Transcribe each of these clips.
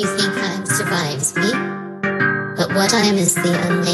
you think I survives me? But what I am is the unnameable,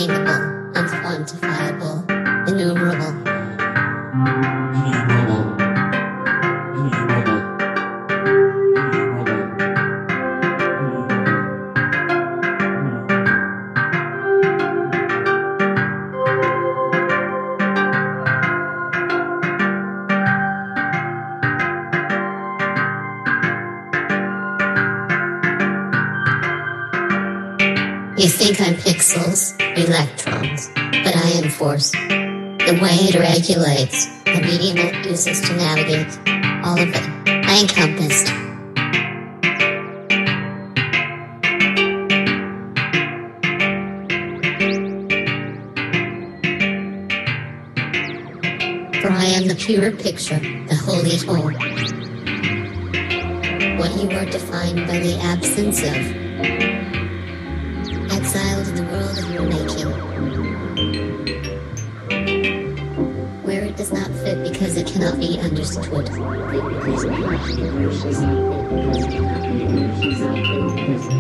it regulates, the medium it uses to navigate, all of it, I encompassed. For I am the pure picture, the holy whole. What you are defined by the absence of Thank you.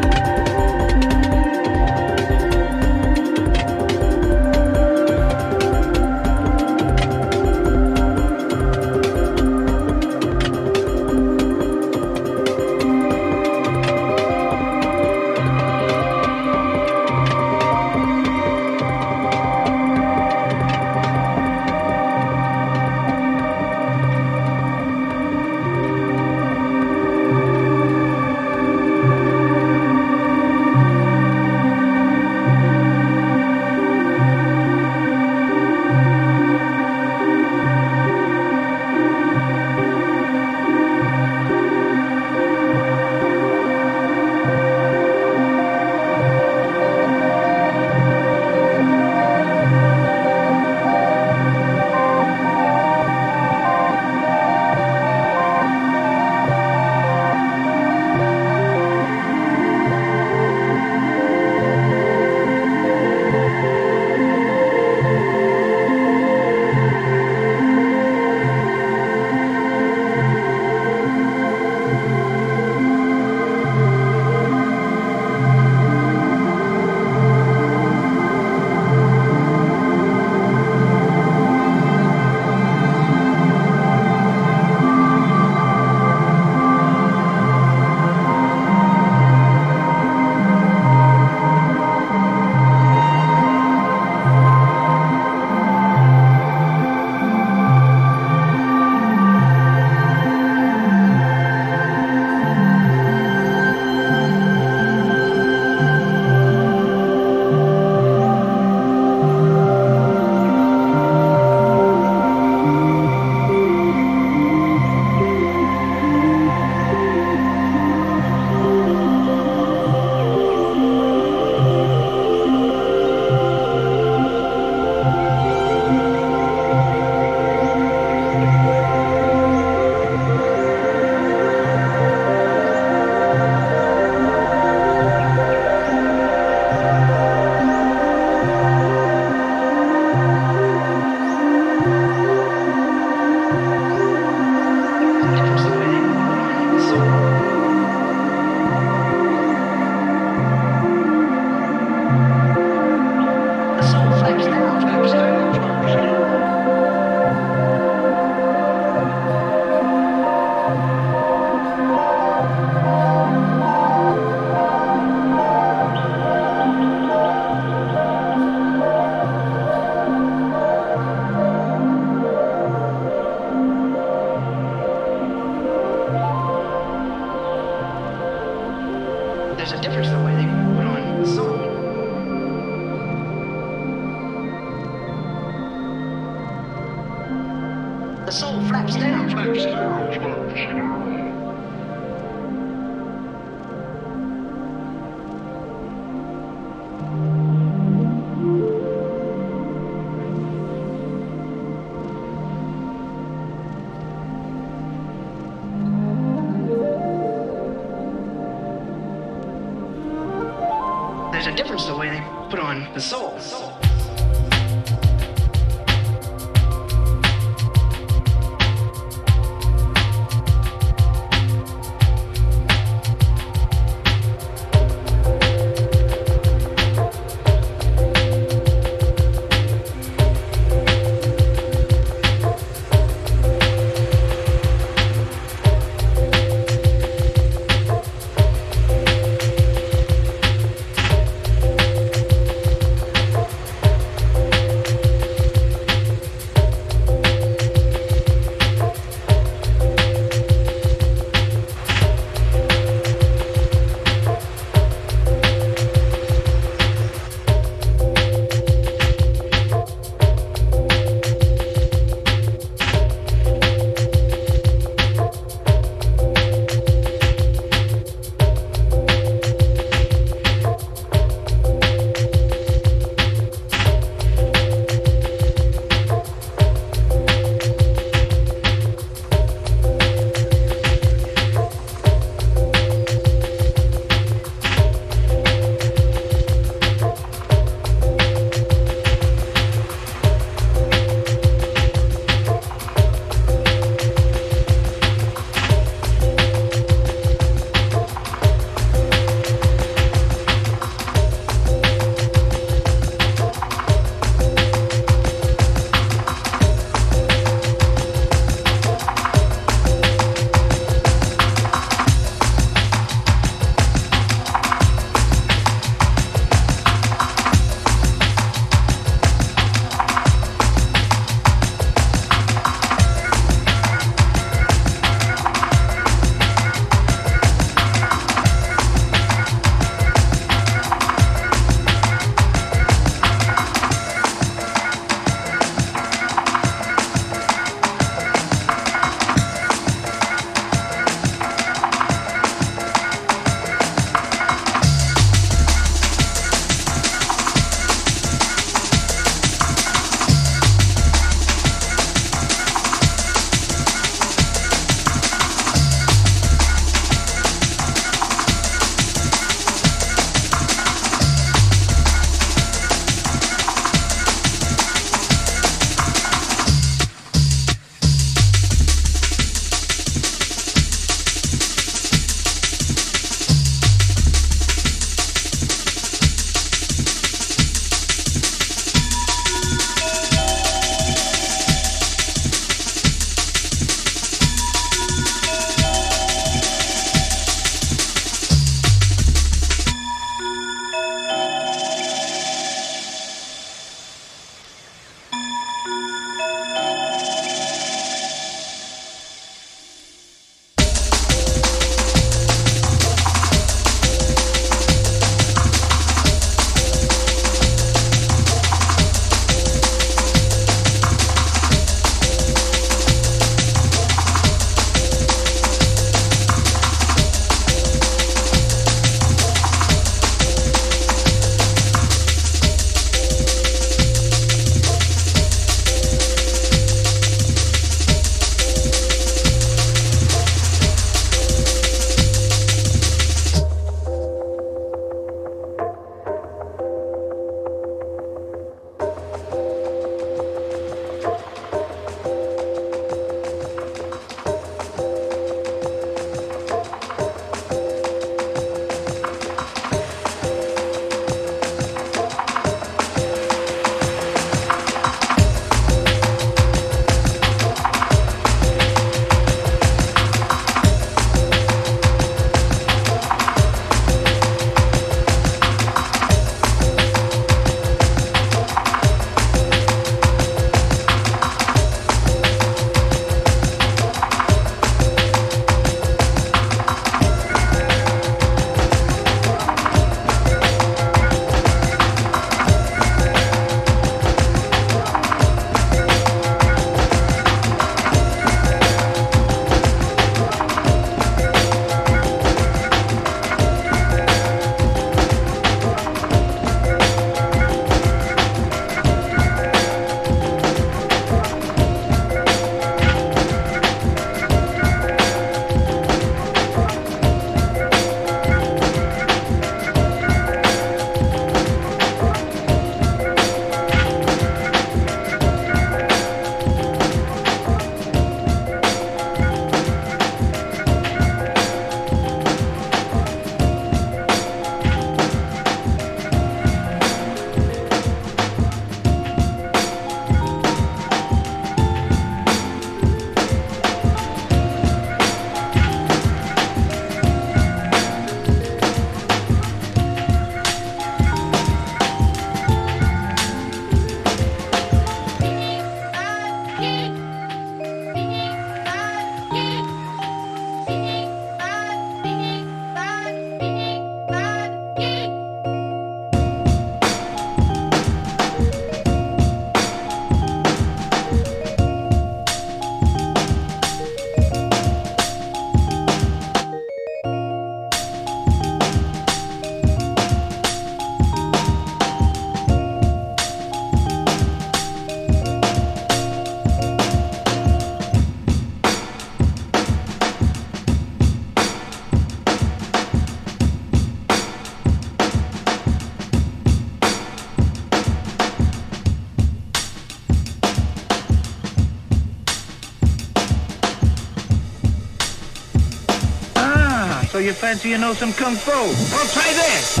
You fancy you know some kung fu? Well, try this.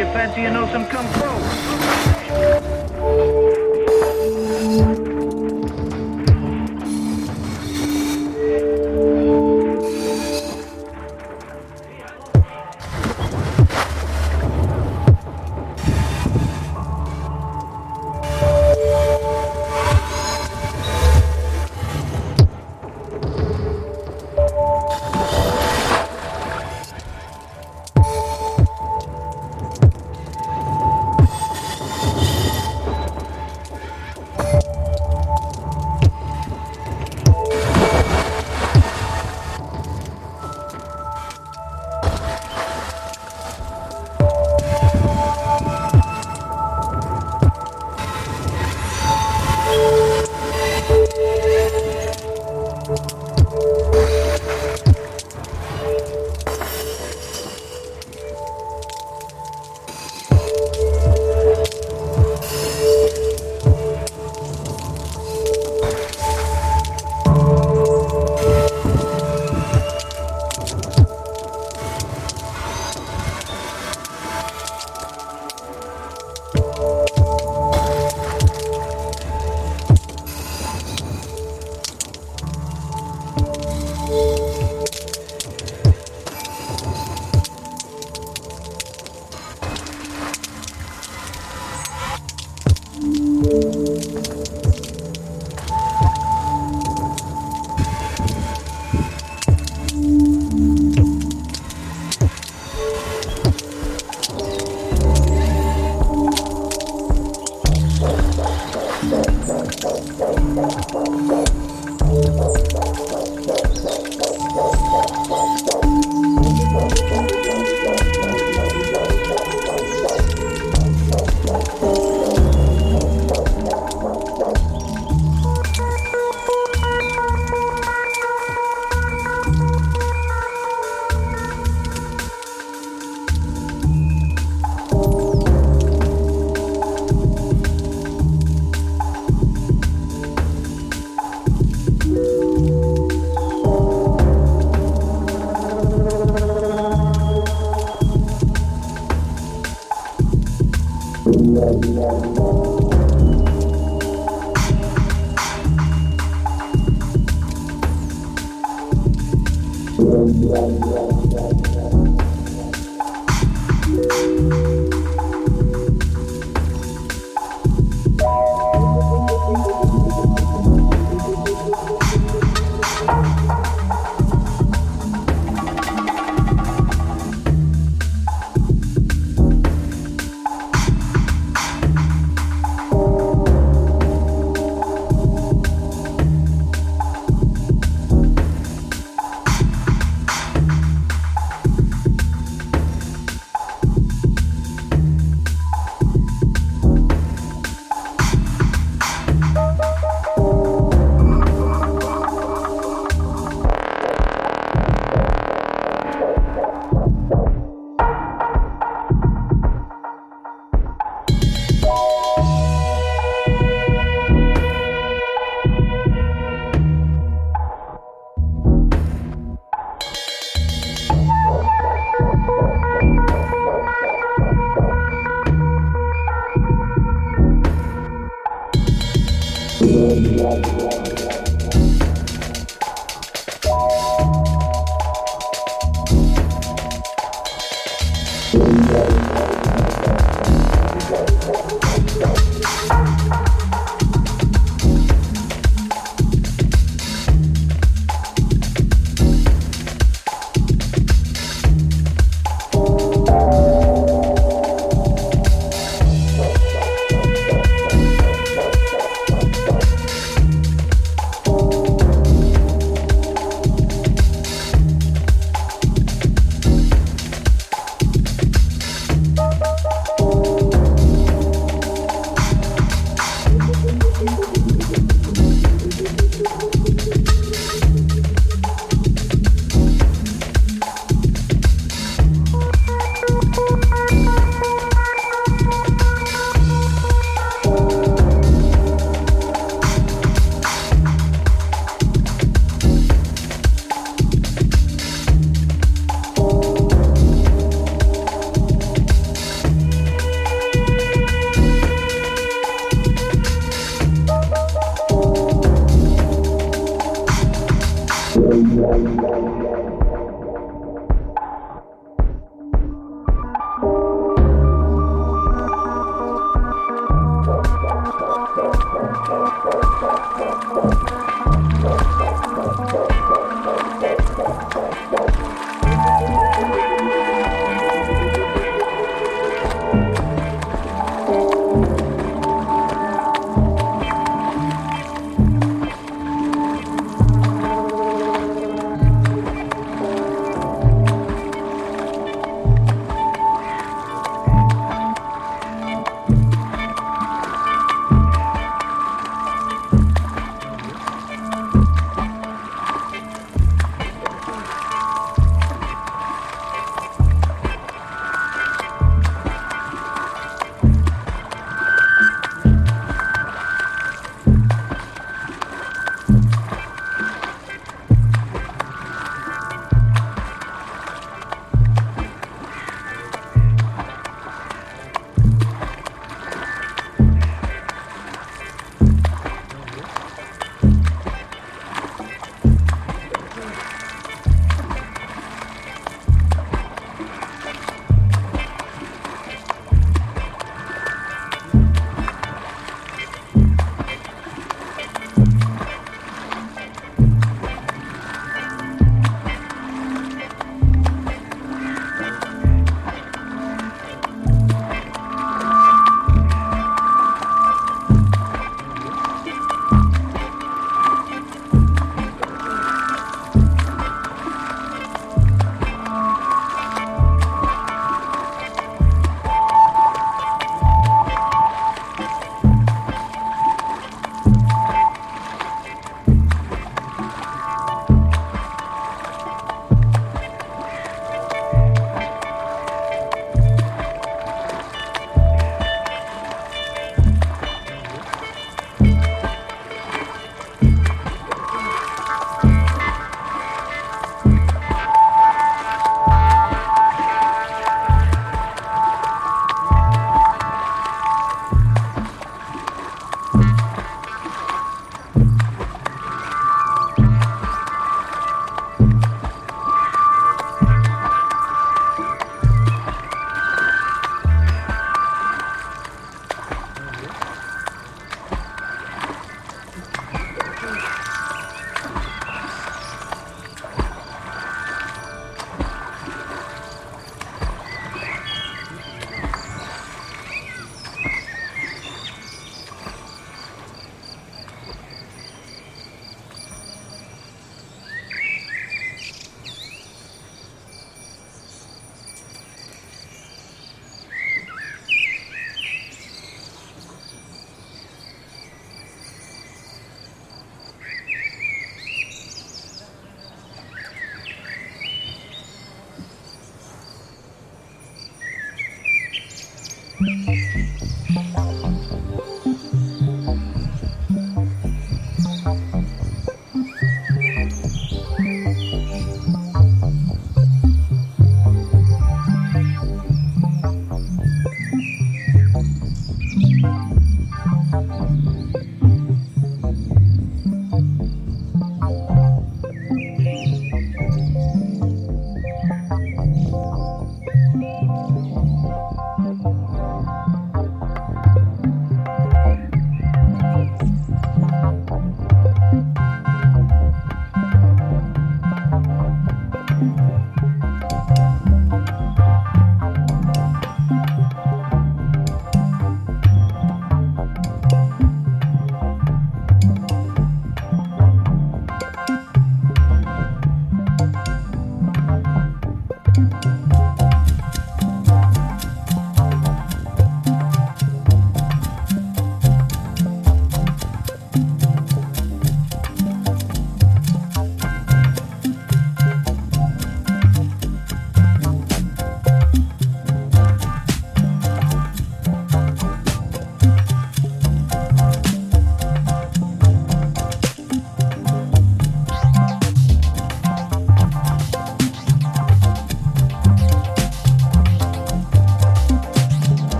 You fancy you know some kung fu?